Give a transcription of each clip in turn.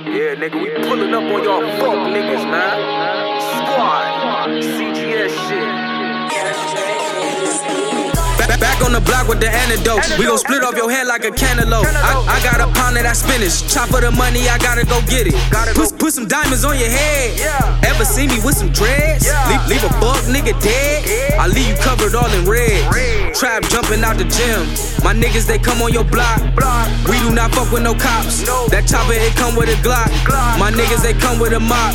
Yeah, nigga, we pulling up on y'all fuck niggas, man. Squad, CGS shit. Back, on the block with the antidote. We gon' split off your head like a cantaloupe. I, I got a pound of that spinach. Chop for the money, I gotta go get it. Put, put some diamonds on your head. Ever see me with some dreads? Leave, leave a buck nigga dead. I leave you covered all in red. Trap jumping out the gym. My niggas, they come on your block. We do not fuck with no cops. That chopper, it come with a Glock. My niggas, they come with a mop.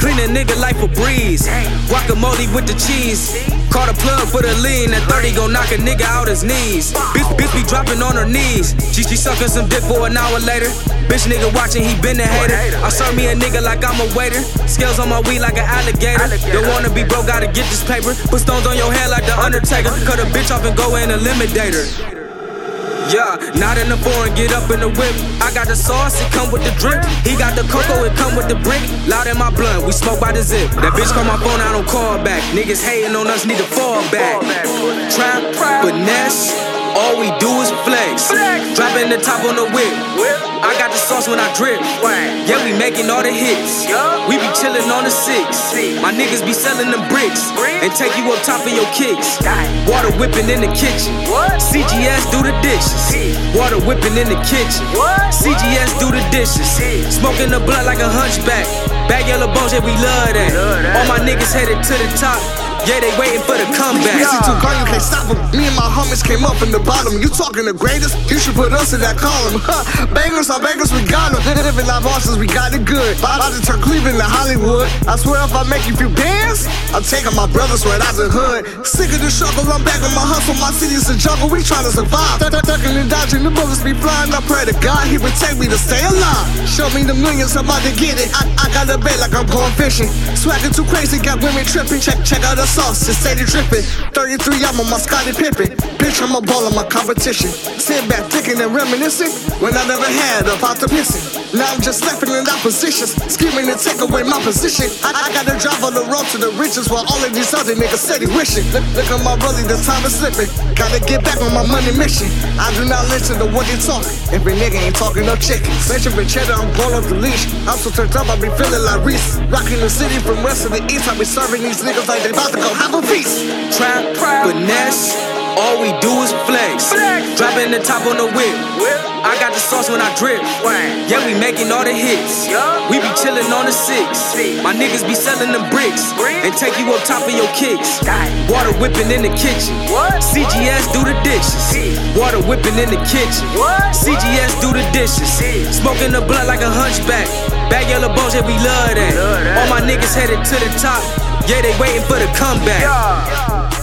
Clean a nigga like a breeze. Guacamole with the cheese. Call the plug for the lean. That 30 gon' knock a nigga out his knees. Bitch, bitch be dropping on her knees. She, she sucking some dick for an hour later. Bitch nigga watching, he been a hater. I serve me a nigga like I'm a waiter. Scales on my weed like an alligator. Don't wanna be broke, gotta get this paper. Put stones on your head like the Undertaker. Cut a bitch off and go in eliminator. Yeah, not in the foreign, get up in the whip. I got the sauce, it come with the drip. He got the cocoa, it come with the brick. Loud in my blunt, we smoke by the zip. That bitch call my phone, I don't call back. Niggas hating on us, need to fall back. Trap, finesse, all we do is flex. Dropping the top on the whip. I got the sauce when I drip. Yeah, we making all the hits. We be chillin' on the six. My niggas be selling them bricks and take you up top of your kicks. Water whipping in the kitchen. CGS do the dishes. Water whipping in the kitchen. CGS do the dishes. Smoking the blunt like a hunchback. Bag yellow bones, yeah, we love that. All my niggas headed to the top. Yeah, they waiting for the comeback. Easy to guard, you can't stop them. Me and my homies came up from the bottom. You talking the greatest? You should put us in that column. Huh. Bangers on bangers, we got them. Living live horses, we got it good. About to turn Cleveland to Hollywood. I swear if I make you feel dance, I'm taking my brothers right out the hood. Sick of the struggle, I'm back on my hustle. My city's a jungle, we trying to survive. Duck, duck, ducking and dodging, the bullets be flying. I pray to God he protect me to stay alive. Show me the millions, I'm about to get it. I, I got a bed like I'm going fishing. Swagging too crazy, got women tripping. Check, check out the sauce, it's steady dripping. 33, I'm on my Scottie Pippen. Bitch, I'm a ball of my competition. Sit back, thinking and reminiscing when I never had a pot to pissing. Now I'm just laughing in oppositions, scheming to take away my position. I, I gotta drive on the road to the riches while all of these other niggas steady wishing. Look, look at my brother, the time is slipping. Gotta get back on my money mission. I do not listen to what they talk. Every nigga ain't talking no chicken. Mention for cheddar, I'm going off the leash. I'm so turned up, I be feeling like Reese. Rocking the city from west to the east. I be serving these niggas like they about to go have a feast. Trap, finesse, all we do is flex. Dropping the top on the whip. I got the sauce when I drip. Yeah, we making all the hits. We be chillin' on the six. My niggas be selling them bricks and take you up top of your kicks. Water whipping in the kitchen. CGS do the dishes. Water whipping in the kitchen. CGS do the dishes. Smoking the blunt like a hunchback. Bag yellow bones, yeah, we love that. All my niggas headed to the top. Yeah, they waiting for the comeback.